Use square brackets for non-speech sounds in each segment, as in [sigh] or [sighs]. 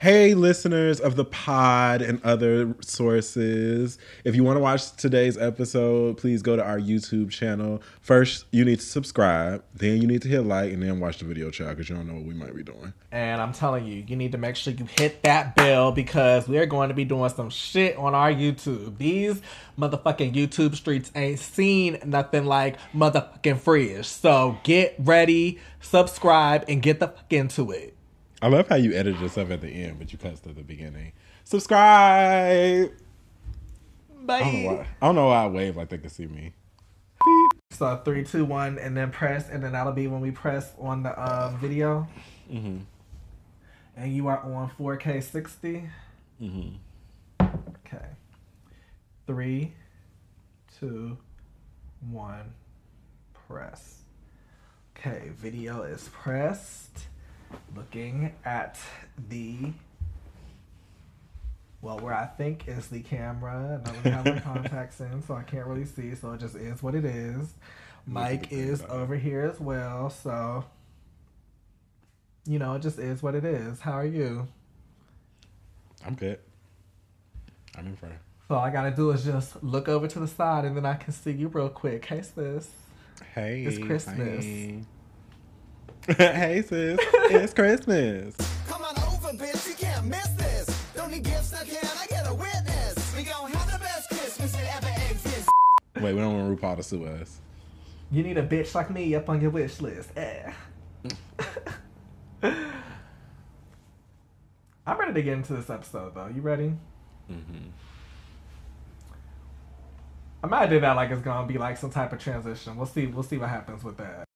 Hey, listeners of the pod and other sources. If you want to watch today's episode, please go to our YouTube channel. First, you need to subscribe, then, you need to hit like, and then watch the video chat because you don't know what we might be doing. And I'm telling you, you need to make sure you hit that bell because we're going to be doing some shit on our YouTube. These motherfucking YouTube streets ain't seen nothing like motherfucking fresh. So get ready, subscribe, and get the fuck into it. I love how you edited yourself at the end, but you cussed at the beginning. Subscribe. Bye. I don't know why. I don't know why I wave like they can see me. So three, two, one, and then press, and then that'll be when we press on the uh, video. Mm-hmm. And you are on 4K 60. Mm-hmm. Okay. Three, two, one, press. Okay, video is pressed. Looking at the well, where I think is the camera. I don't have my [laughs] contacts in, so I can't really see. So it just is what it is. Mike is over here as well, so you know, it just is what it is. How are you? I'm good. I'm in front. So all I gotta do is just look over to the side and then I can see you real quick. Hey sis. Hey. It's Christmas. [laughs] hey sis. it's Christmas. Come on over, bitch, you can't miss this. Don't need gifts, now can I get a witness? We gon' have the best Christmas that ever exists. Wait, we don't want RuPaul to sue us. You need a bitch like me up on your wish list. Eh. [laughs] I'm ready to get into this episode though. You ready? Mm-hmm. I might do that like it's gonna be like some type of transition. We'll see. We'll see what happens with that.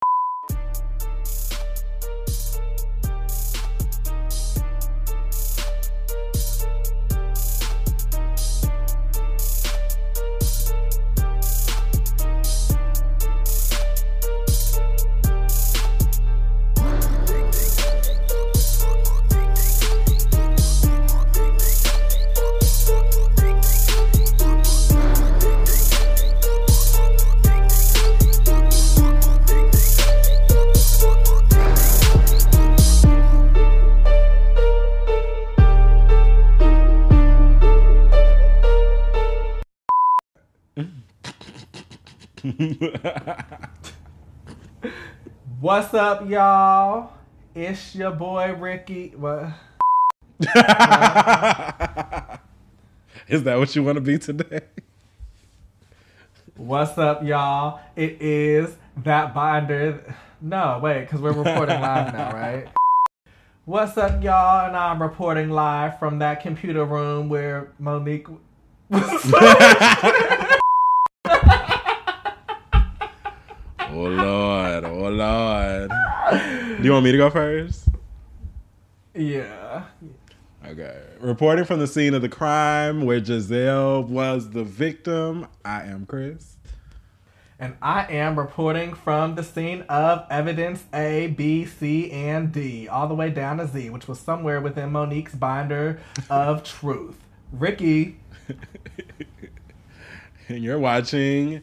[laughs] What's up, y'all? It's your boy Ricky. What? [laughs] Is that what you want to be today? [laughs] What's up, y'all? It is that binder. No, wait, because we're reporting live now, right? What's up, y'all? And I'm reporting live from that computer room where Monique. Oh Do you want me to go first? yeah. Okay. Reporting from the scene of the crime where Gizelle was the victim, I am Chris. And I am reporting from the scene of evidence A, B, C, and D, all the way down to Z, which was somewhere within Monique's binder of [laughs] truth. Ricky. [laughs] and you're watching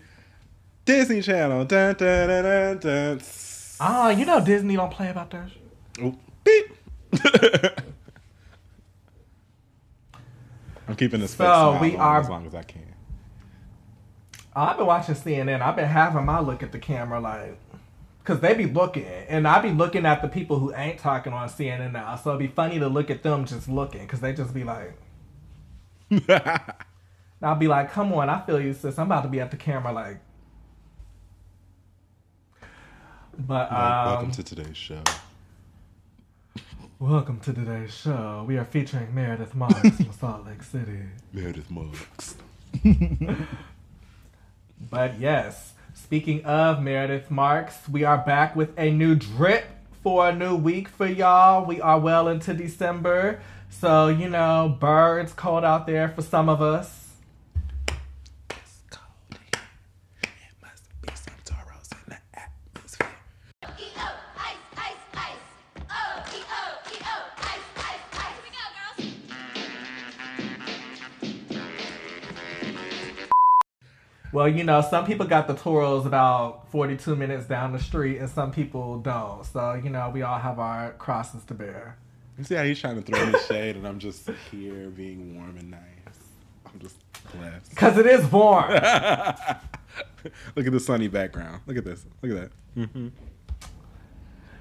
Disney Channel. Dun, dun, dun, dun, dun. Ah, you know Disney don't play about that shit. Oh, beep. [laughs] I'm keeping this face So, we on are- as long as I can. I've been watching CNN. I've been having my look at the camera, like, because they be looking. And I be looking at the people who ain't talking on CNN now. So it'd be funny to look at them just looking, because they just be like, [laughs] I'll be like, come on, I feel you, sis. I'm about to be at the camera, like. But, um, Welcome to today's show. welcome to today's show. We are featuring Meredith Marks from [laughs] Salt Lake City. Meredith Marks. [laughs] But yes, speaking of Meredith Marks, we are back with a new drip for a new week for y'all. We are well into December. So, you know, birds cold out there for some of us. Well, you know, some people got the Toros about 42 minutes down the street and some people don't. So, you know, we all have our crosses to bear. You see how he's trying to throw me shade, and I'm just here being warm and nice. I'm just blessed. Cause it is warm. [laughs] Look at the sunny background. Look at this. Look at that. Mm-hmm.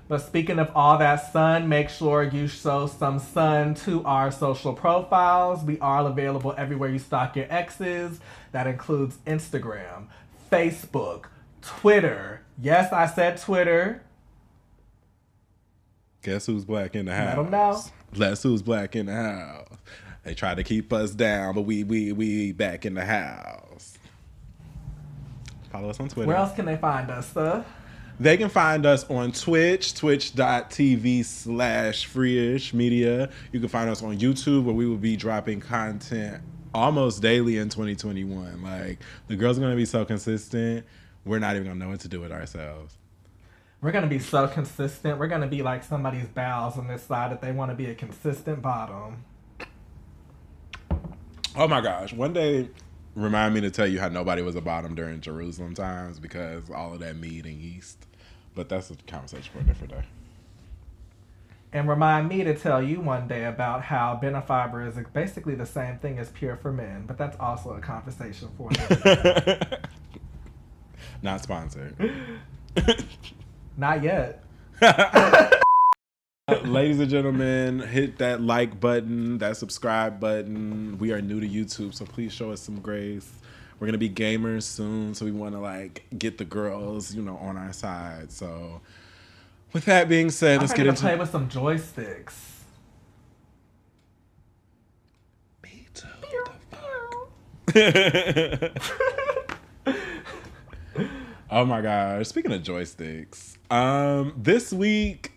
But speaking of all that sun, make sure you show some sun to our social profiles. We are available everywhere you stock your exes. That includes Instagram, Facebook, Twitter. Yes, I said Twitter. Guess who's black in the house? Let 'em know. Guess who's black in the house? They try to keep us down, but we we we back in the house. Follow us on Twitter. Where else can they find us, sir? They can find us on Twitch, twitch.tv slash freeish media. You can find us on YouTube where we will be dropping content almost daily in 2021. Like the girls are gonna be so consistent, we're not even gonna know what to do with ourselves. We're gonna be so consistent. We're gonna be like somebody's bowels on this side that they want to be a consistent bottom. Oh my gosh. One day remind me to tell you how nobody was a bottom during Jerusalem times because all of that meat and yeast. But that's a conversation for a different day. And remind me to tell you one day about how Benefiber is basically the same thing as Pure for Men, but that's also a conversation for another day. [laughs] Not sponsored. [laughs] Not yet. [laughs] Uh, ladies and gentlemen, hit that like button, that subscribe button. We are new to YouTube, so please show us some grace. We're gonna be gamers soon, so we want to like get the girls, you know, on our side. So, with that being said, I'm let's get to play into. with some joysticks. Me too. [laughs] oh my gosh! Speaking of joysticks, um, this week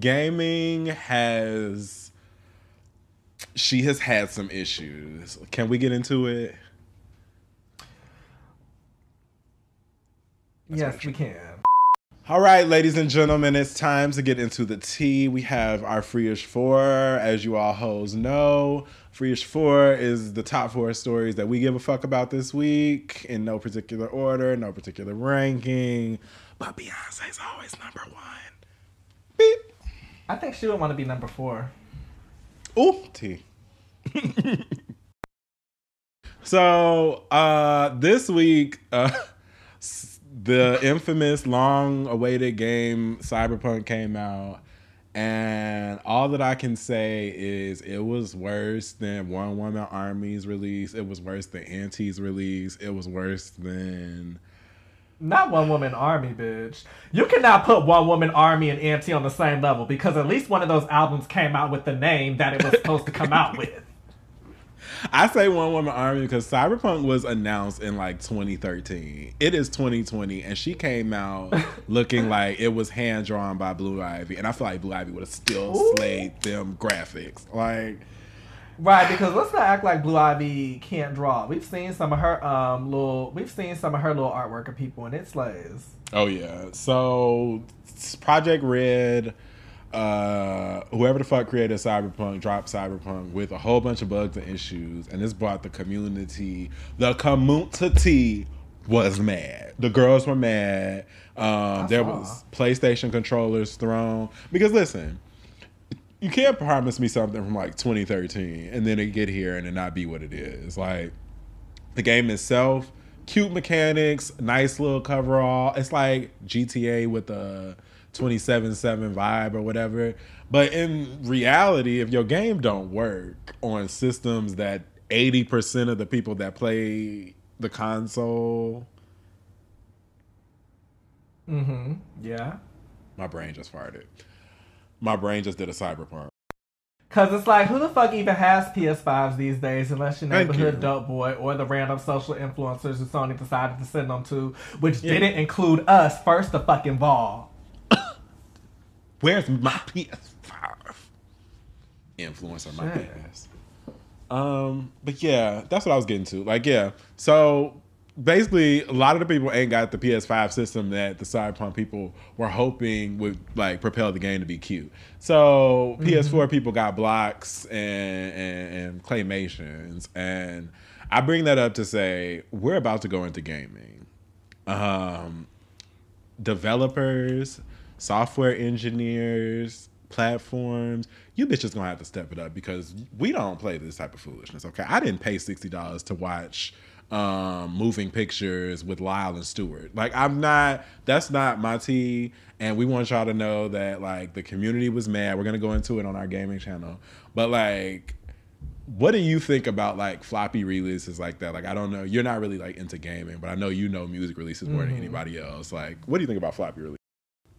gaming has she has had some issues. Can we get into it? Yes, we can. All right, ladies and gentlemen, it's time to get into the tea. We have our Freeish Four. As you all hoes know, Freeish Four is the top four stories that we give a fuck about this week in no particular order, no particular ranking. But Beyonce's always number one. Beep. I think she would want to be number four. Ooh, tea. [laughs] so uh this week uh s- the infamous long awaited game cyberpunk came out and all that i can say is it was worse than one woman army's release it was worse than Anti's release it was worse than Not one woman army, bitch. You cannot put one woman army and Anti on the same level because at least one of those albums came out with the name that it was supposed to come out with. I say one woman army because Cyberpunk was announced in like 2013. It is 2020, and she came out [laughs] looking like it was hand drawn by Blue Ivy, and I feel like Blue Ivy would have still Ooh. slayed them graphics. Like, Right, because let's not act like Blue Ivy can't draw. We've seen some of her um little we've seen some of her little artwork of people and it slays. oh yeah. So Projekt Red, uh, whoever the fuck created Cyberpunk dropped Cyberpunk with a whole bunch of bugs and issues, and this brought the community. The community was mad. The girls were mad. Um, there was PlayStation controllers thrown because listen. You can't promise me something from like 2013 and then it get here and it not be what it is. Like the game itself, cute mechanics, nice little coverall. It's like GTA with a 27/7 vibe or whatever. But in reality, if your game don't work on systems that 80% of the people that play the console, Mm-hmm. Yeah. my brain just farted. My brain just did a cyberpunk. Cause it's like who the fuck even has PS5s these days unless your Thank neighborhood you. dope boy or the random social influencers that Sony decided to send them to, which didn't include us first of fucking all. Where's my PS5? Influencer my. PS. Um, but yeah, that's what I was getting to. Like, yeah. So basically, a lot of the people ain't got the PS5 system that the Cyberpunk people were hoping would like propel the game to be cute. So PS4 people got blocks and, and and claymations, and I bring that up to say we're about to go into gaming. Um, developers, software engineers, platforms, you bitches gonna have to step it up because we don't play this type of foolishness. Okay, I didn't pay sixty dollars to watch um moving pictures with Lyle and Stewart. Like I'm not that's not my tea and we want y'all to know that like the community was mad. We're gonna go into it on our gaming channel. But like what do you think about like floppy releases like that? Like I don't know, you're not really like into gaming, but I know you know music releases more than anybody else. Like what do you think about floppy releases?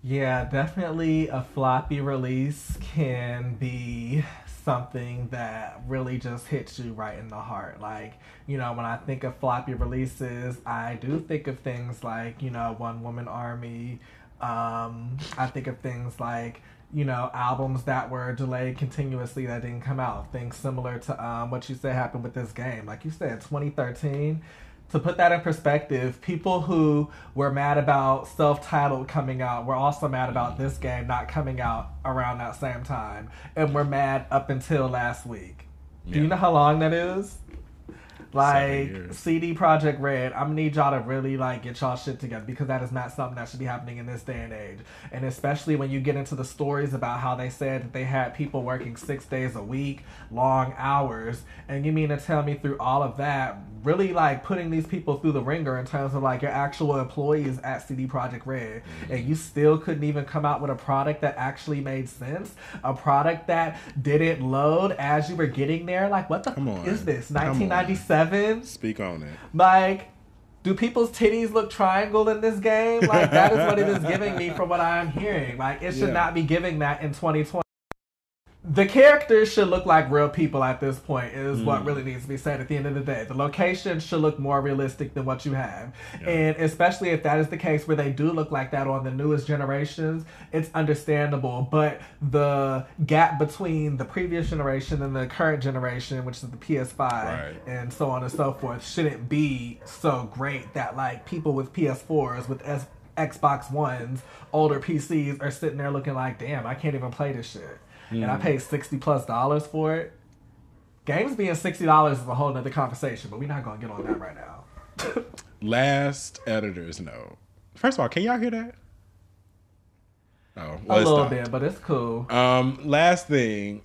Yeah, definitely a floppy release can be something that really just hits you right in the heart. Like, you know, when I think of floppy releases, I do think of things like, you know, One Woman Army. Um, I think of things like, you know, albums that were delayed continuously that didn't come out. Things similar to um, what you said happened with this game. Like you said, 2013 to put that in perspective, people who were mad about self-titled coming out were also mad about this game not coming out around that same time, and were mad up until last week. Do you know how long that is? Like. CD Projekt Red, I'm gonna need y'all to really like get y'all shit together because that is not something that should be happening in this day and age. And especially when you get into the stories about how they said that they had people working six days a week, long hours, and you mean to tell me through all of that, really like putting these people through the ringer in terms of like your actual employees at CD Projekt Red, mm-hmm. and you still couldn't even come out with a product that actually made sense, a product that didn't load as you were getting there. Like, what the Come on. is this? 1997? Speak on it. Like, do people's titties look triangle in this game? Like, that is what it is giving me from what I am hearing. Like, it should Yeah. not be giving that in 2020. The characters should look like real people at this point, is what Mm. really needs to be said at the end of the day. The location should look more realistic than what you have. And especially if that is the case where they do look like that on the newest generations, it's understandable. But the gap between the previous generation and the current generation, which is the PS5, Right. and so on and so forth shouldn't be so great that like people with PS4s with S- Xbox Ones, older PCs are sitting there looking like, damn, I can't even play this shit, and I paid sixty plus dollars for it. Games being sixty dollars is a whole nother conversation, but we're not gonna get on that right now. [laughs] Last editor's note. First of all, can y'all hear that? Oh, a well, it's little bit, but it's cool. Um, last thing,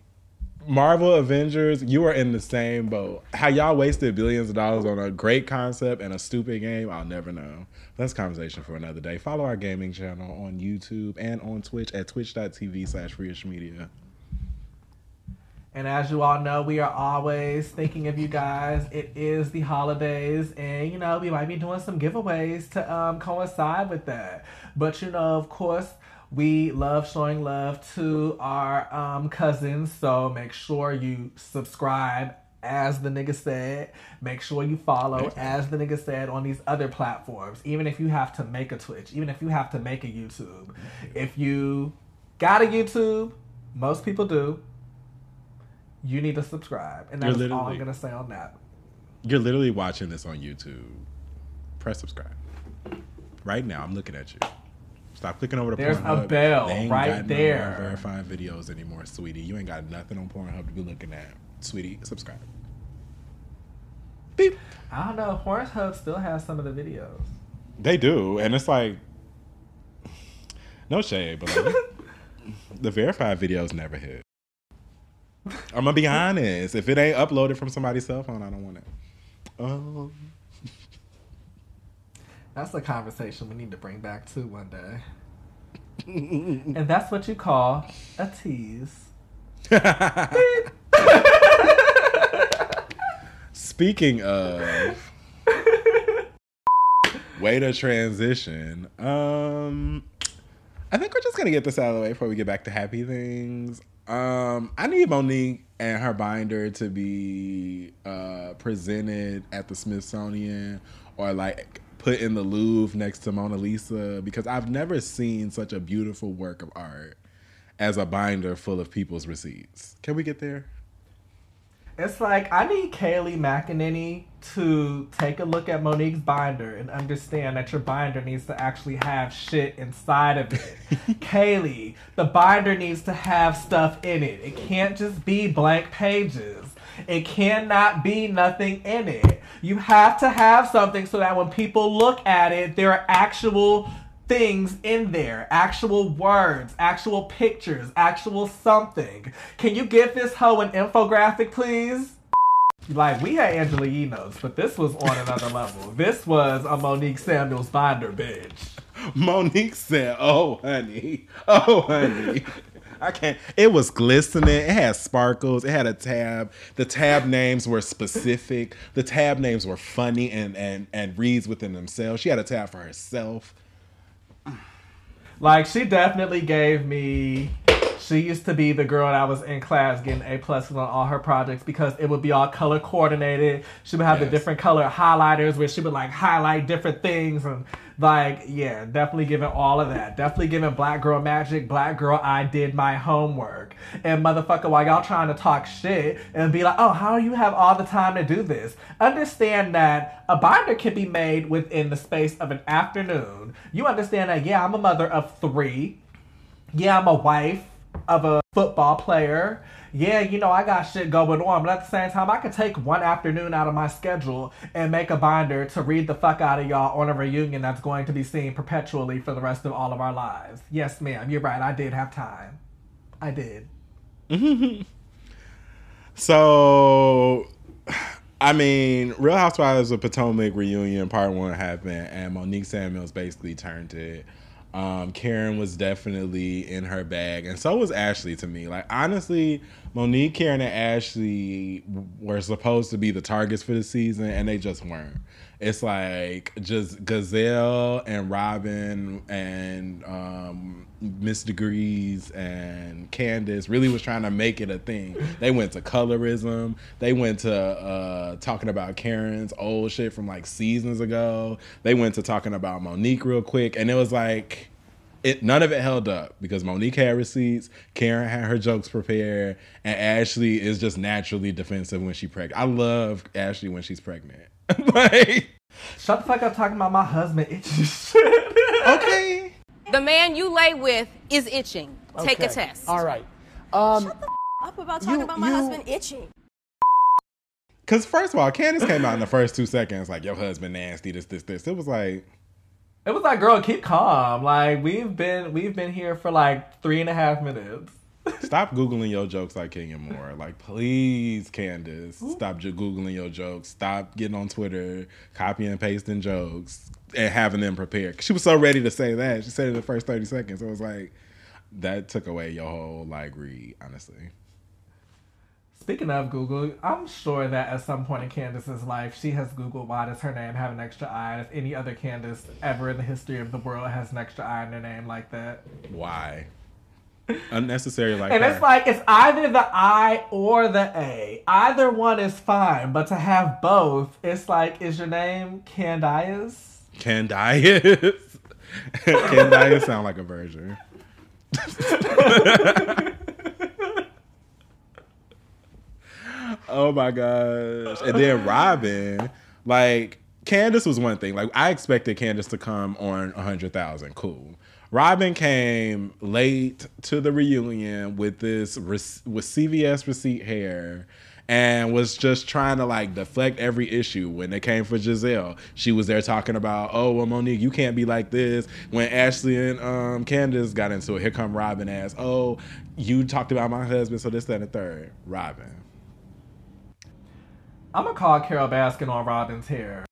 Marvel Avengers, you are in the same boat. How y'all wasted billions of dollars on a great concept and a stupid game, I'll never know. That's a conversation for another day. Follow our gaming channel on YouTube and on Twitch at twitch.tv slash media. And as you all know, we are always thinking of you guys. It is the holidays, and you know, we might be doing some giveaways to um, coincide with that. But you know, of course, we love showing love to our um, cousins, so make sure you subscribe. As the nigga said, make sure you follow as the nigga said on these other platforms. Even if you have to make a Twitch, even if you have to make a YouTube. If you got a YouTube, most people do you need to subscribe. And that's all I'm to say on that. You're literally watching this on YouTube. Press subscribe. Right now, I'm looking at you. Stop clicking over to Pornhub. There's a bell They ain't right got no there. more verified videos anymore, sweetie. You ain't got nothing on Pornhub to be looking at. Sweetie, subscribe. Beep. I don't know. Pornhub still has some of the videos. They do, and it's like no shade, but like, [laughs] the verified videos never hit. I'm gonna be honest. If it ain't uploaded from somebody's cell phone, I don't want it. Oh, That's a conversation we need to bring back too one day. [laughs] and that's what you call a tease. [laughs] Speaking of way to transition, um, I think we're just gonna get this out of the way before we get back to happy things. Um, I need Monique and her binder to be uh, presented at the Smithsonian or like put in the Louvre next to Mona Lisa because I've never seen such a beautiful work of art as a binder full of people's receipts. Can we get there? It's like I need Kayleigh McEnany to take a look at Monique's binder and understand that your binder needs to actually have shit inside of it. [laughs] Kayleigh, the binder needs to have stuff in it. It can't just be blank pages. It cannot be nothing in it. You have to have something so that when people look at it, there are actual things in there actual words, actual pictures, actual something. Can you give this hoe an infographic, please? Like, we had Angela Yee but this was on another [laughs] level. This was a Monique Samuels binder, bitch. Monique said, "Oh, honey, oh, honey." I can't. It was glistening. It had sparkles. It had a tab. The tab names were specific. The tab names were funny and and and reads within themselves. She had a tab for herself. Like she definitely gave me. She used to be the girl that was in class getting A pluses on all her projects because it would be all color coordinated. She would have the different color highlighters where she would like highlight different things and like yeah, definitely giving all of that. Definitely giving Black Girl Magic, Black Girl I did my homework. And motherfucker, while y'all trying to talk shit and be like, oh, how do you have all the time to do this? Understand that a binder can be made within the space of an afternoon. You understand that, yeah, I'm a mother of three. Yeah, I'm a wife of a football player. Yeah, you know, I got shit going on, but at the same time, I could take one afternoon out of my schedule and make a binder to read the fuck out of y'all on a reunion that's going to be seen perpetually for the rest of all of our lives. Yes, ma'am, you're right. I did have time. I did. [laughs] So, I mean, Real Housewives of Potomac reunion part one happened, and Monique Samuels basically turned it. Um, Karen was definitely in her bag, and so was Ashley to me. Like honestly, Monique, Karen, and Ashley were supposed to be the targets for the season, and they just weren't. It's like just Gazelle and Robin and um, Miss Degrees and Candiace really was trying to make it a thing. They went to colorism. They went to uh, talking about Karen's old shit from like seasons ago. They went to talking about Monique real quick, and it was like it none of it held up because Monique had receipts, Karen had her jokes prepared, and Ashley is just naturally defensive when she's pregnant. I love Ashley when she's pregnant. [laughs] like, Shut the fuck up talking about my husband itching [laughs] shit. okay. The man you lay with is itching. Take a test. All right. Um, Shut the Up about talking You- about my you- husband itching. Because first of all, Candiace came out in the first two seconds like your husband nasty, this, this, this. It was like, It was like, girl, keep calm. Like we've been we've been here for like three and a half minutes. Stop googling your jokes like Kenya Moore. Like, please, Candiace, stop googling your jokes. Stop getting on Twitter, copying and pasting jokes, and having them prepared. She was so ready to say that. She said it in the first thirty seconds. It was like that took away your whole like read. Honestly, Speaking of Google, I'm sure that at some point in Candiace's life, she has Googled why does her name have an extra I, if any other Candace ever in the history of the world has an extra I in their name like that. why unnecessary like And her. it's like it's either the I or the A. Either one is fine, but to have both, it's like, is your name Candias? [laughs] Candias. Candias sound like a virgin. [laughs] oh my gosh. And then Robin, like Candiace was one thing. Like I expected Candiace to come on a hundred thousand. Cool. Robin came late to the reunion with this with CVS receipt hair and was just trying to like deflect every issue when they came for Gizelle. She was there talking about, oh well Monique, you can't be like this. When Ashley and um Candiace got into it, here come Robin as, oh, you talked about my husband, so this, that, and the third. Robin. I'm gonna call Carole Baskin on Robin's hair.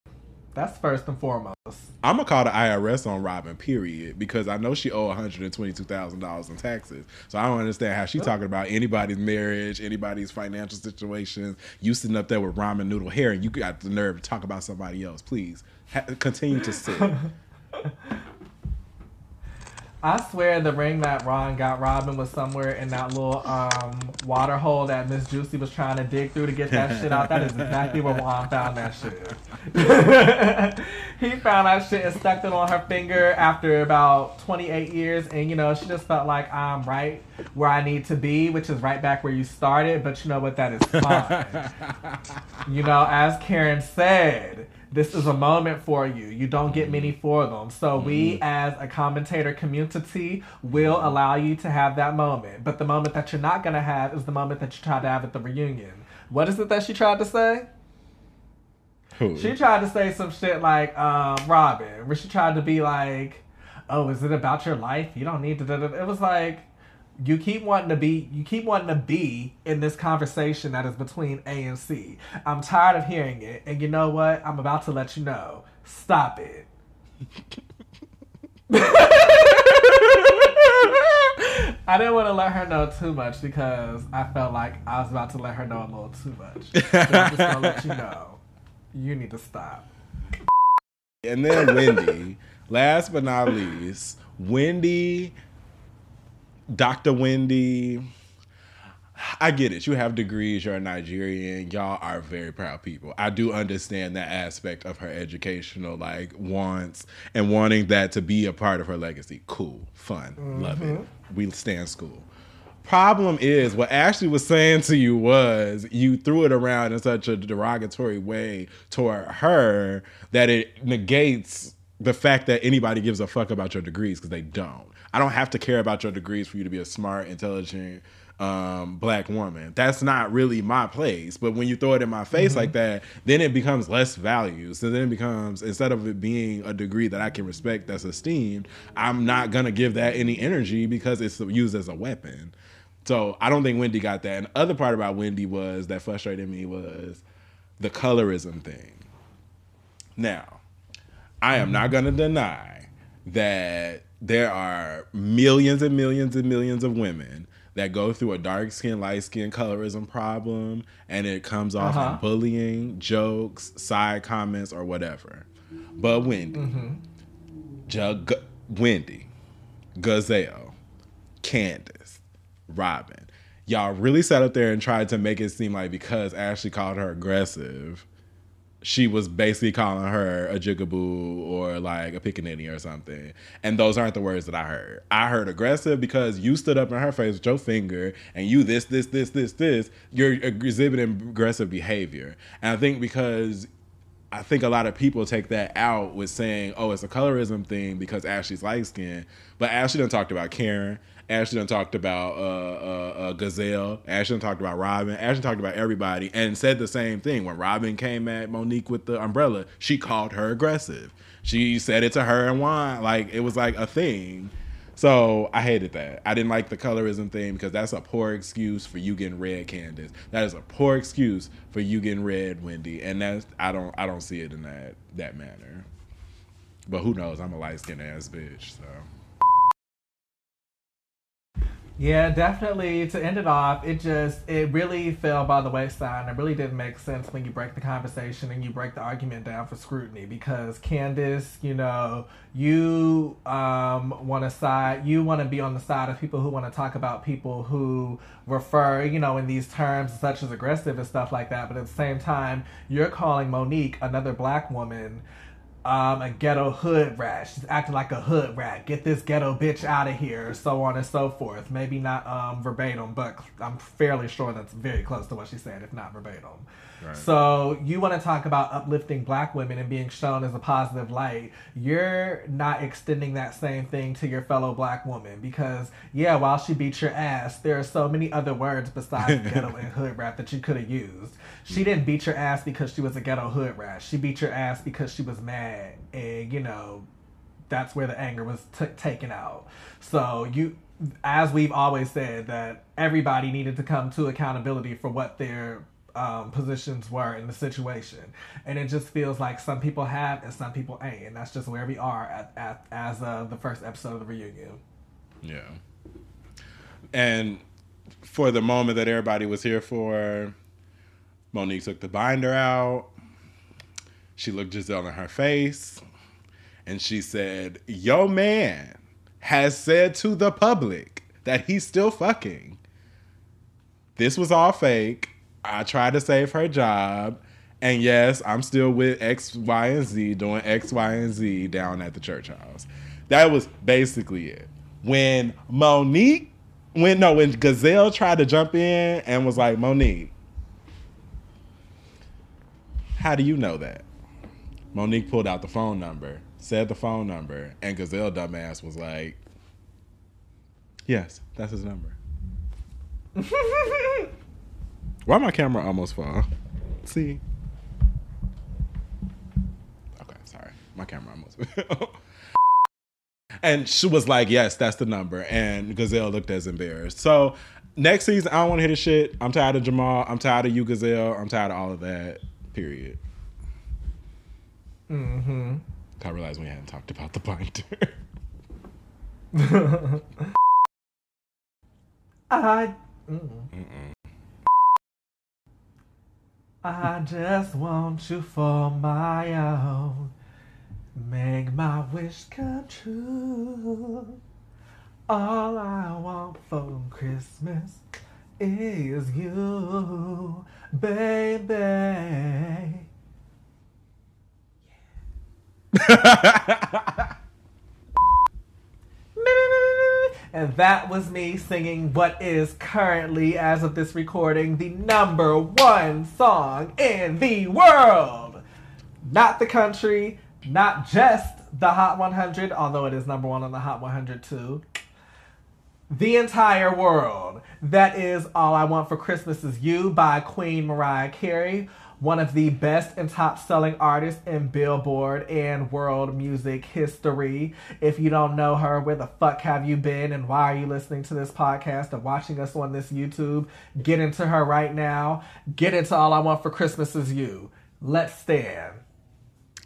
That's first and foremost. I'm gonna call the IRS on Robin, period, because I know she owe 122 thousand dollars in taxes. So I don't understand how she's talking about anybody's marriage, anybody's financial situations. You sitting up there with ramen noodle hair, and you got the nerve to talk about somebody else. Please ha- continue to sit. [laughs] I swear the ring that Ron got Robin was somewhere in that little um, water hole that Miss Juicy was trying to dig through to get that shit out. That is exactly where Ron found that shit. [laughs] he found that shit and stuck it on her finger after about 28 years. And, you know, she just felt like I'm right where I need to be, which is right back where you started. But you know what? That is fine. [laughs] you know, as Karen said, this is a moment for you. You don't get many mm-hmm. for them. So we, mm-hmm. as a commentator community, will mm-hmm. allow you to have that moment. But the moment that you're not gonna have is the moment that you tried to have at the reunion. What is it that she tried to say? Who? She tried to say some shit like um, Robin, where she tried to be like, oh, is it about your life? You don't need to. da- da- da." It was like you keep wanting to be, you keep wanting to be in this conversation that is between A and C. I'm tired of hearing it, and you know what? I'm about to let you know. Stop it. [laughs] I didn't want to let her know too much because I felt like I was about to let her know a little too much. So I'm just gonna let you know. You need to stop. And then Wendy. last but not least, Wendy, Dr. Wendy. I get it. You have degrees. You're a Nigerian. Y'all are very proud people. I do understand that aspect of her educational like wants and wanting that to be a part of her legacy. Cool, fun, love it. Mm-hmm. We stand school. Problem is, what Ashley was saying to you was you threw it around in such a derogatory way toward her that it negates the fact that anybody gives a fuck about your degrees because they don't. I don't have to care about your degrees for you to be a smart, intelligent, um, black woman. That's not really my place. But when you throw it in my face like that, then it becomes less value. So then it becomes instead of it being a degree that I can respect that's esteemed, I'm not gonna give that any energy because it's used as a weapon. So I don't think Wendy got that. And the other part about Wendy was that frustrated me was the colorism thing. Now, I am not going to deny that there are millions and millions and millions of women that go through a dark skin, light skin colorism problem, and it comes off Uh-huh. in bullying, jokes, side comments, or whatever. But Wendy, Jug, Wendy, Gazelle, Candiace, Robin, y'all really sat up there and tried to make it seem like because Ashley called her aggressive, she was basically calling her a jigaboo or like a pickaninny or something. And those aren't the words that I heard. I heard aggressive because you stood up in her face with your finger and you this, this, this, this, this. You're exhibiting aggressive behavior. And I think because I think a lot of people take that out with saying, "Oh, it's a colorism thing because Ashley's light skinned But Ashley done talked about Karen. Ashley done talked about uh, uh, uh, Gazelle. Ashley done talked about Robin. Ashley talked about everybody and said the same thing. When Robin came at Monique with the umbrella, she called her aggressive. She said it to her and Juan like it was like a thing. So I hated that. I didn't like the colorism thing because that's a poor excuse for you getting red, Candiace. That is a poor excuse for you getting red, Wendy. And that's I don't I don't see it in that that manner. But who knows? I'm a light skinned ass bitch, so Yeah, definitely. To end it off, it just it really fell by the wayside, and it really didn't make sense when you break the conversation and you break the argument down for scrutiny. Because Candiace, you know, you um, want to side, you want to be on the side of people who want to talk about people who refer, you know, in these terms such as aggressive and stuff like that. But at the same time, you're calling Monique another black woman um, a ghetto hood rat. She's acting like a hood rat. Get this ghetto bitch out of here, so on and so forth. Maybe not um, verbatim, but I'm fairly sure that's very close to what she said, if not verbatim. So you want to talk about uplifting black women and being shown as a positive light. You're not extending that same thing to your fellow black woman because, yeah, while she beat your ass, there are so many other words besides [laughs] ghetto and hood rat that you could have used. She didn't beat your ass because she was a ghetto hood rat. She beat your ass because she was mad, and you know, that's where the anger was t- taken out. So you, as we've always said, that everybody needed to come to accountability for what their um, positions were in the situation, and it just feels like some people have and some people ain't, and that's just where we are at, at as of the first episode of the reunion. yeah. And for the moment that everybody was here for, Monique took the binder out. She looked Gizelle in her face and she said, Yo man has said to the public that he's still fucking. This was all fake. I tried to save her job. And yes, I'm still with X, Y, and Z doing X, Y, and Z down at the church house. That was basically it. When Monique, when no, when Gazelle tried to jump in and was like, Monique, how do you know that? Monique pulled out the phone number, said the phone number, and Gazelle dumbass was like, Yes, that's his number. [laughs] Why my camera almost fall? See? Okay, sorry. My camera almost [laughs] And she was like, yes, that's the number. And Gazelle looked as embarrassed. So next season, I don't want to hear the shit. I'm tired of Jamal. I'm tired of you, Gazelle. I'm tired of all of that. Period. Mm-hmm. I realized we hadn't talked about the binder. [laughs] I. I just want you for my own. Make my wish come true. All I want for Christmas is you, baby. [laughs] And that was me singing what is currently, as of this recording, the number one song in the world. Not the country, not just the Hot 100, although it is number one on the Hot 100 too. The entire world. That is All I Want for Christmas Is You by Queen Mariah Carey, one of the best and top selling artists in Billboard and world music history. If you don't know her, where the fuck have you been and why are you listening to this podcast and watching us on this YouTube? Get into her right now. Get into All I Want for Christmas Is You. Let's stand.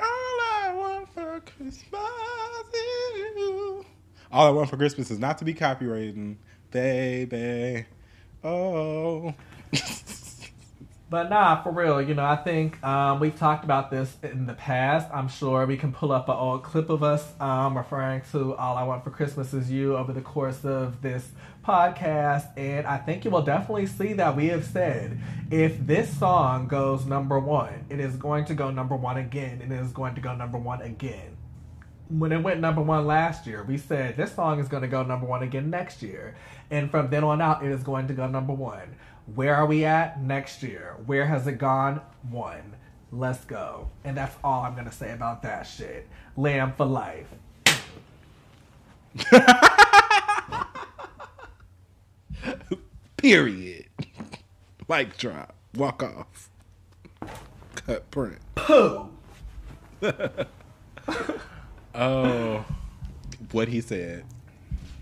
All I want for Christmas is you. All I want for Christmas is not to be copywritten, baby. Oh. [laughs] But nah, for real, you know, I think um, we've talked about this in the past. I'm sure we can pull up an old clip of us um, referring to All I Want for Christmas Is You over the course of this podcast. And I think you will definitely see that we have said if this song goes number one, it is going to go number one again, and it is going to go number one again. When it went number one last year, we said this song is going to go number one again next year. And from then on out, it is going to go number one. Where are we at next year? Where has it gone? One. Let's go. And that's all I'm going to say about that shit. Lamb for life. [laughs] Period. Mic drop. Walk off. Cut print. Pooh. [laughs] Oh. What he said.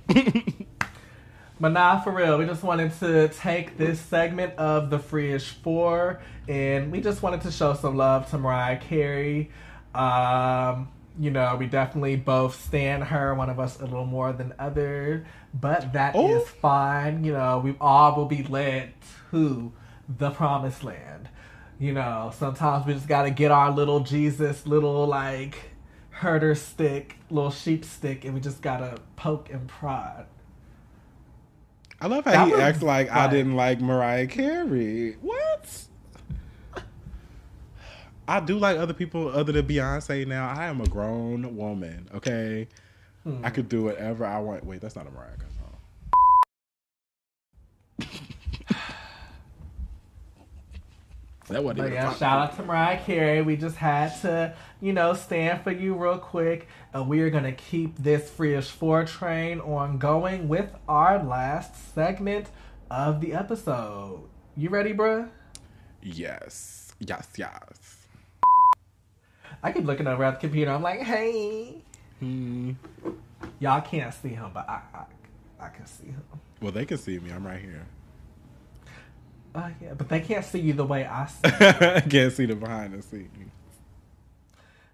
[laughs] But nah, for real, we just wanted to take this segment of the Freeish Four, and we just wanted to show some love to Mariah Carey. Um, you know, we definitely both stand her, one of us a little more than other, but that is Oh. fine. You know, we all will be led to the promised land. You know, sometimes we just gotta get our little Jesus, little like herder stick, little sheep stick, and we just gotta poke and prod. I love That how he was acts like I didn't like Mariah Carey. What? I do like other people other than Beyonce now. I am a grown woman, okay? I hmm. could do whatever I want. Wait, that's not a Mariah Carey song. That wasn't But even yeah, a shout out to Mariah Carey. We just had to, you know, stand for you real quick. And we are going to keep this Freeish 4 train on going with our last segment of the episode. You ready, bruh? Yes. Yes, yes. I keep looking over at the computer. I'm like, hey. Hmm. Y'all can't see him, but I, I, I can see him. Well, they can see me. I'm right here. Oh, yeah, but they can't see you the way I see. I [laughs] can't see the behind the scenes.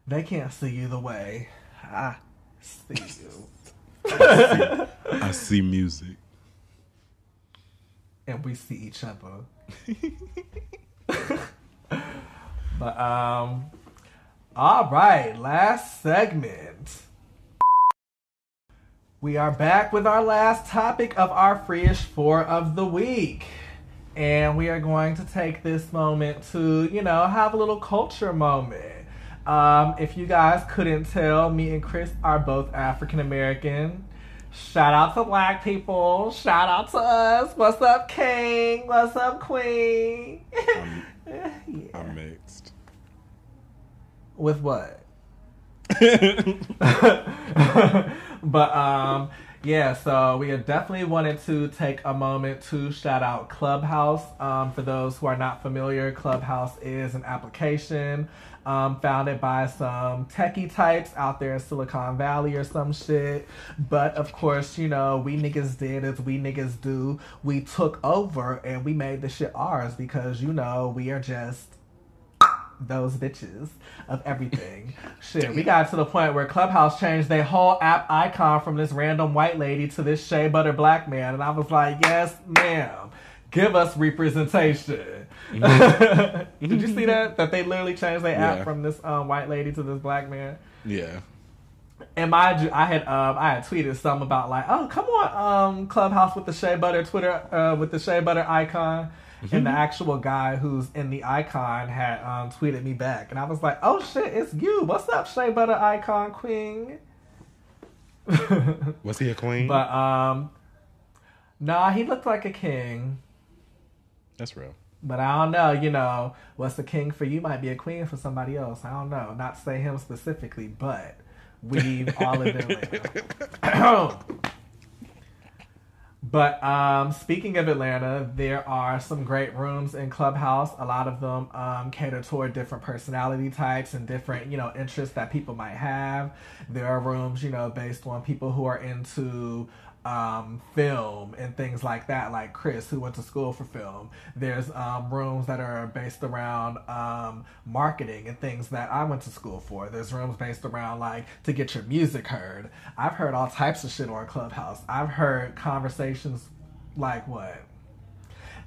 they can't see you the way I see [laughs] you. I see music. and we see each other. [laughs] but um all right, last segment. We are back with our last topic of our freeish four of the week. And we are going to take this moment to, you know, have a little culture moment. Um, if you guys couldn't tell, me and Chris are both African American. Shout out to black people. Shout out to us. What's up, King? What's up, Queen? [laughs] yeah. I'm mixed. With what? [laughs] [laughs] but um Yeah, so we definitely wanted to take a moment to shout out Clubhouse. Um, for those who are not familiar, Clubhouse is an application um, founded by some techie types out there in Silicon Valley or some shit. But of course, you know, we niggas did as we niggas do. We took over and we made the shit ours because, you know, we are just those bitches of everything. [laughs] Shit, we got to the point where Clubhouse changed their whole app icon from this random white lady to this shea butter black man, and I was like, yes, ma'am, give us representation. [laughs] Did you see that? That they literally changed their Yeah. app from this um, white lady to this black man. Yeah. And mind you, I had um I had tweeted something about like, oh come on, um Clubhouse with the Shea Butter Twitter uh with the Shea Butter icon. And the actual guy who's in the icon had um tweeted me back and I was like, Oh shit, it's you. What's up, Shea Butter icon queen? [laughs] Was he a queen? but um Nah, he looked like a king. That's real. But I don't know, you know, what's a king for you might be a queen for somebody else. I don't know. Not to say him specifically, but we've all in [laughs] Atlanta. [clears throat] [clears throat] but um, speaking of Atlanta, there are some great rooms in Clubhouse. A lot of them um, cater toward different personality types and different, you know, interests that people might have. There are rooms, you know, based on people who are into um, film and things like that, like Chris, who went to school for film. There's um, rooms that are based around um, marketing and things that I went to school for. There's rooms based around like to get your music heard. I've heard all types of shit on Clubhouse. I've heard conversations like what?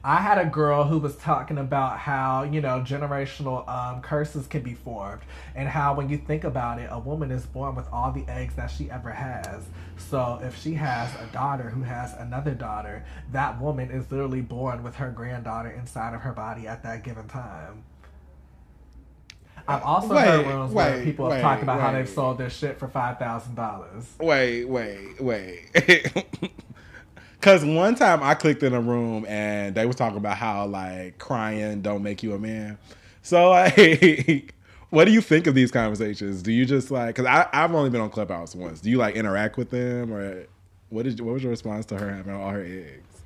I had a girl who was talking about how, you know, generational um, curses can be formed, and how when you think about it, a woman is born with all the eggs that she ever has. So if she has a daughter who has another daughter, that woman is literally born with her granddaughter inside of her body at that given time. I've also Wait, heard rooms where wait, people have wait, talked about how they've sold their shit for five thousand dollars. Wait, wait, wait. [laughs] Cause one time I clicked in a room and they was talking about how like crying don't make you a man. So [laughs] like, what do you think of these conversations? Do you just like? Cause I I've only been on Clubhouse once. Do you like interact with them or what did what was your response to her having all her eggs?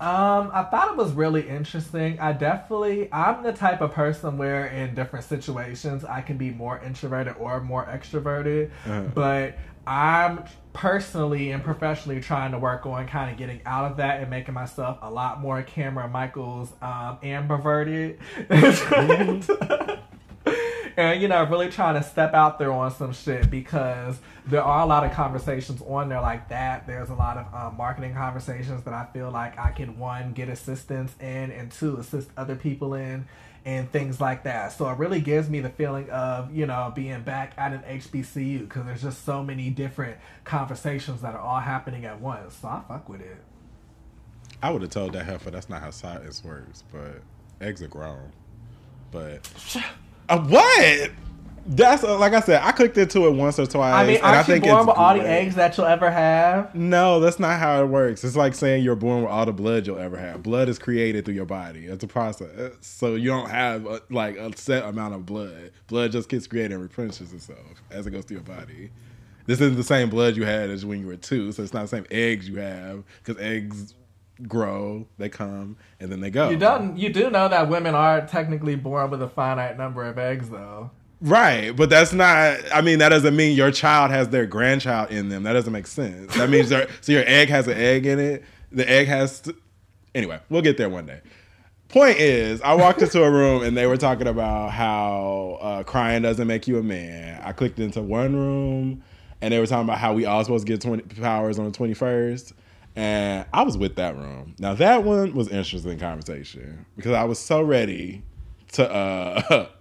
Um, I thought it was really interesting. I definitely, I'm the type of person where in different situations I can be more introverted or more extroverted, Uh-huh. but I'm personally and professionally trying to work on kind of getting out of that and making myself a lot more Cameron Michaels um, ambiverted. [laughs] and you know really trying to step out there on some shit because there are a lot of conversations on there like that there's a lot of um, marketing conversations that i feel like i can one get assistance in and two assist other people in and things like that so it really gives me the feeling of you know being back at an hbcu because there's just so many different conversations that are all happening at once so i fuck with it I would have told that heifer that's not how science works, but eggs are grown. But uh, what? That's uh, like I said. I clicked into it once or twice. i mean and I aren't you think born with all the eggs that you'll ever have No, that's not how it works. It's like saying you're born with all the blood you'll ever have. Blood is created through your body. It's a process. So you don't have a, like a set amount of blood. Blood just gets created and replenishes itself as it goes through your body. This isn't the same blood you had as when you were two, so it's not the same eggs you have because eggs grow, they come, and then they go. You don't. You do know that women are technically born with a finite number of eggs, though. Right, but that's not. I mean, that doesn't mean your child has their grandchild in them. That doesn't make sense. That means so your egg has an egg in it. The egg has. To, anyway, we'll get there one day. Point is, I walked into a room and they were talking about how uh, crying doesn't make you a man. I clicked into one room and they were talking about how we all supposed to get 20 powers on the 21st. And I was with that room. Now, that one was interesting conversation because I was so ready to uh, [laughs]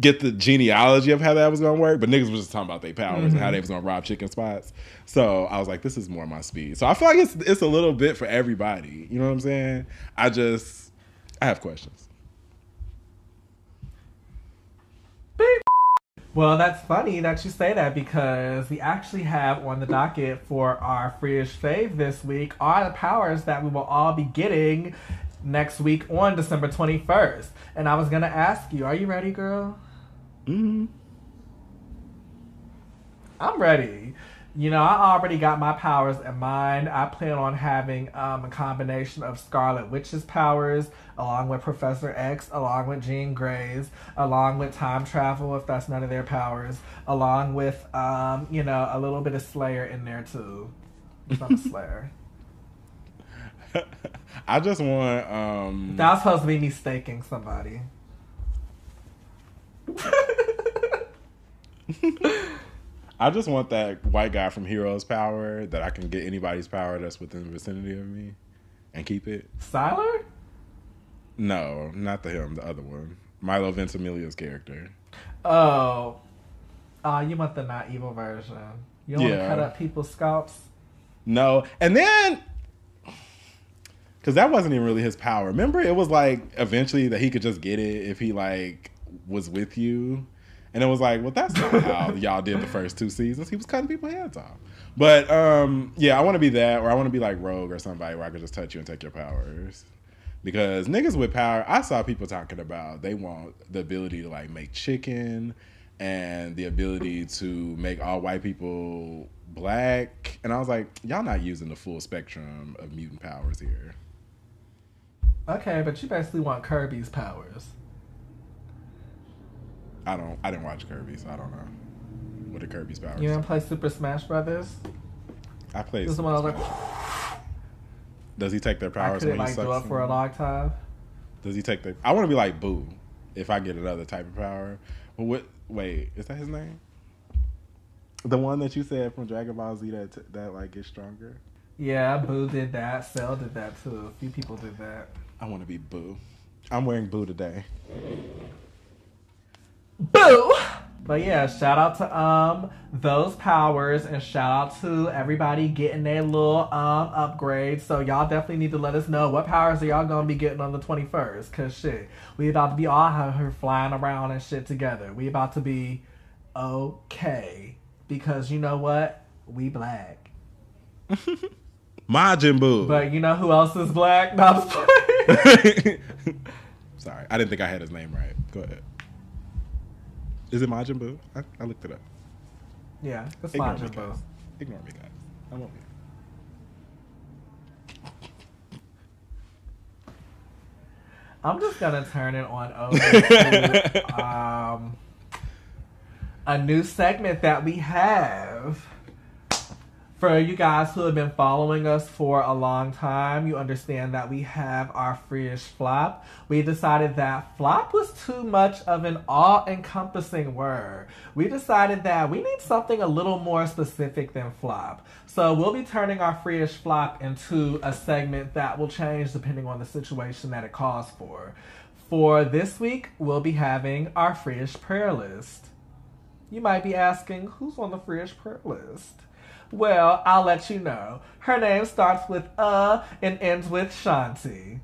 get the genealogy of how that was gonna work, but niggas was just talking about their powers and how mm-hmm. they was gonna rob chicken spots. So I was like, this is more my speed. So I feel like it's it's a little bit for everybody. You know what I'm saying? I just I have questions. Well, that's funny that you say that because we actually have on the docket for our freeish fave this week are the powers that we will all be getting next week on December 21st. And I was going to ask you, are you ready, girl? Mm-hmm. I'm ready. You know, I already got my powers in mind. I plan on having um, a combination of Scarlet Witch's powers, along with Professor X, along with Jean Grey's, along with time travel, if that's none of their powers, along with, um, you know, a little bit of Slayer in there too. Some [laughs] Slayer. I just want um That was supposed to be me staking somebody. [laughs] I just want that white guy from Heroes power that I can get anybody's power that's within the vicinity of me and keep it. Sylar? No, not the him, the other one. Milo Ventimiglia's character. Oh. Oh, you want the not evil version. You don't want to cut up people's scalps? No, and then because that wasn't even really his power. Remember, it was like eventually that he could just get it if he like was with you, and it was like, well, that's not how [laughs] y'all did the first two seasons. He was cutting people's heads off. But um, yeah, I want to be that, or I want to be like Rogue or somebody where I could just touch you and take your powers. Because niggas with power, I saw people talking about they want the ability to like make chicken and the ability to make all white people black. And I was like, y'all not using the full spectrum of mutant powers here. Okay, but you basically want Kirby's powers. I don't I didn't watch Kirby, so I don't know. What the Kirby's powers? You didn't play Super Smash Brothers? I played This is the one I was like, Does he take their powers? I couldn't when he like do sucks it for a long time. Does he take the I want to be like Boo if I get another type of power. But what wait, is that his name? The one that you said from Dragon Ball Z that that like gets stronger? Yeah, Boo did that. Cell did that too. A few people did that. I want to be Boo. I'm wearing Boo today. Boo! But yeah, shout out to um those powers and shout out to everybody getting their little um upgrade. So y'all definitely need to let us know what powers are y'all gonna be getting on the twenty first. Cause shit, we about to be all here flying around and shit together. We about to be okay. Because you know what? We black. [laughs] Majin Buu. But you know who else is black? No, I'm just [laughs] playing. Sorry, I didn't think I had his name right. Go ahead. Is it Majin Buu? I, I looked it up. yeah, it's Ignore Majin Buu. Ignore me, guys. I won't be. I'm just gonna turn it on over to [laughs] um, a new segment that we have. For you guys who have been following us for a long time, you understand that we have our freeish flop. We decided that flop was too much of an all encompassing word. We decided that we need something a little more specific than flop. So we'll be turning our freeish flop into a segment that will change depending on the situation that it calls for. For this week, we'll be having our freeish prayer list. You might be asking, who's on the freeish prayer list? Well, I'll let you know. Her name starts with uh and ends with Shanti.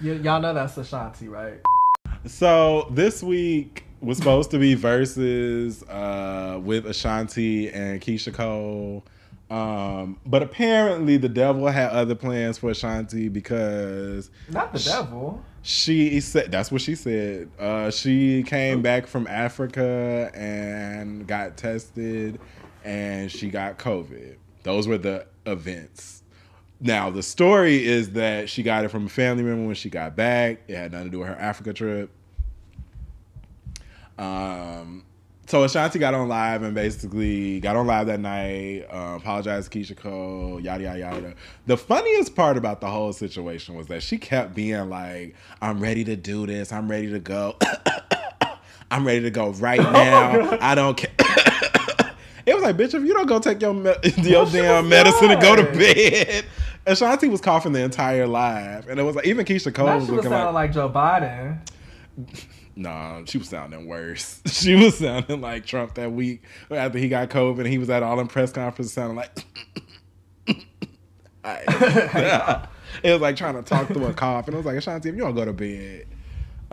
Y- y'all know that's Ashanti, right? So this week was supposed to be Verzuz uh, with Ashanti and Keyshia Cole. Um, but apparently the devil had other plans for Ashanti because Not the devil. She said that's what she said. Uh, she came back from Africa and got tested, and she got COVID. Those were the events. Now the story is that she got it from a family member when she got back. It had nothing to do with her Africa trip. Um, so Ashanti got on live and basically got on live that night, uh, apologized to Keyshia Cole, yada yada yada. The funniest part about the whole situation was that she kept being like, "I'm ready to do this. I'm ready to go. [coughs] I'm ready to go right now. I don't care." [coughs] it was like, bitch, if you don't go take your me- [laughs] your she damn was medicine and go to bed. [laughs] Ashanti was coughing the entire live, and it was like even Keyshia Cole Now was was looking sounding like, like Joe Biden. [laughs] Nah, she was sounding worse. [laughs] She was sounding like Trump that week after he got COVID and he was at all them press conference sounding like [laughs] [laughs] it was like trying to talk through a cough. And I was like, Ashanti, if you don't go to bed.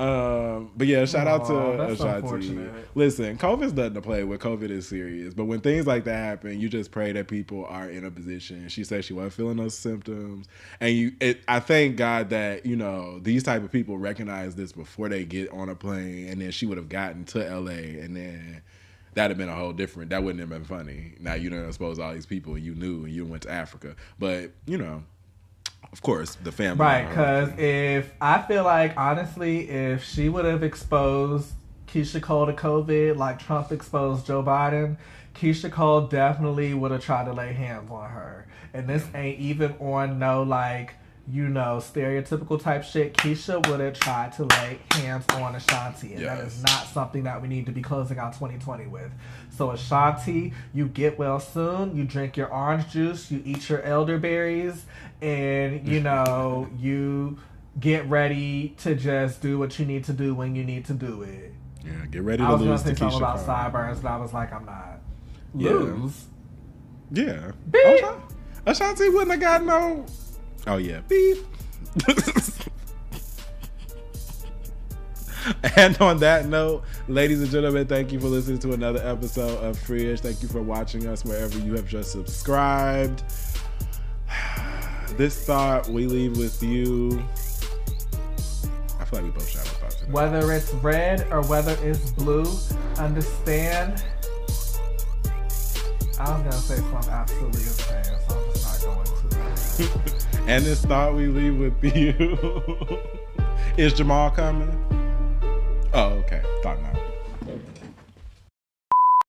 Um, but yeah, shout out to Aw, that's Ashanti. Listen, COVID's nothing to play with. COVID is serious. But when things like that happen, you just pray that people are in a position. She said she wasn't feeling those symptoms, and you. It, I thank God that you know these type of people recognize this before they get on a plane, and then she would have gotten to LA, and then that'd have been a whole different. That wouldn't have been funny. Now you don't expose all these people you knew, and you went to Africa, but you know. Of course, the family. Right, because if I feel like honestly, if she would have exposed Keyshia Cole to COVID like Trump exposed Joe Biden, Keyshia Cole definitely would have tried to lay hands on her. And this ain't even on no like you know stereotypical type shit. Keyshia would have tried to lay hands on Ashanti, and that Yes. is not something that we need to be closing out 2020 with. So Ashanti, you get well soon. You drink your orange juice. You eat your elderberries, and you [laughs] know you get ready to just do what you need to do when you need to do it. Yeah, get ready to lose. I was gonna lose say to something about sideburns, but I was like, I'm not. Yeah. Lose. Yeah. Ashanti wouldn't have got no. Oh yeah, beep. [laughs] and on that note, ladies and gentlemen, thank you for listening to another episode of Freeish. Thank you for watching us wherever you have just subscribed. [sighs] This thought we leave with you. I feel like we both shot thoughts. today. Whether it's red or whether it's blue, understand. I was gonna say something absolutely insane, so I'm just not going to. [laughs] And this thought we leave with you. [laughs] Is Jamal coming? Oh, okay. Thought not.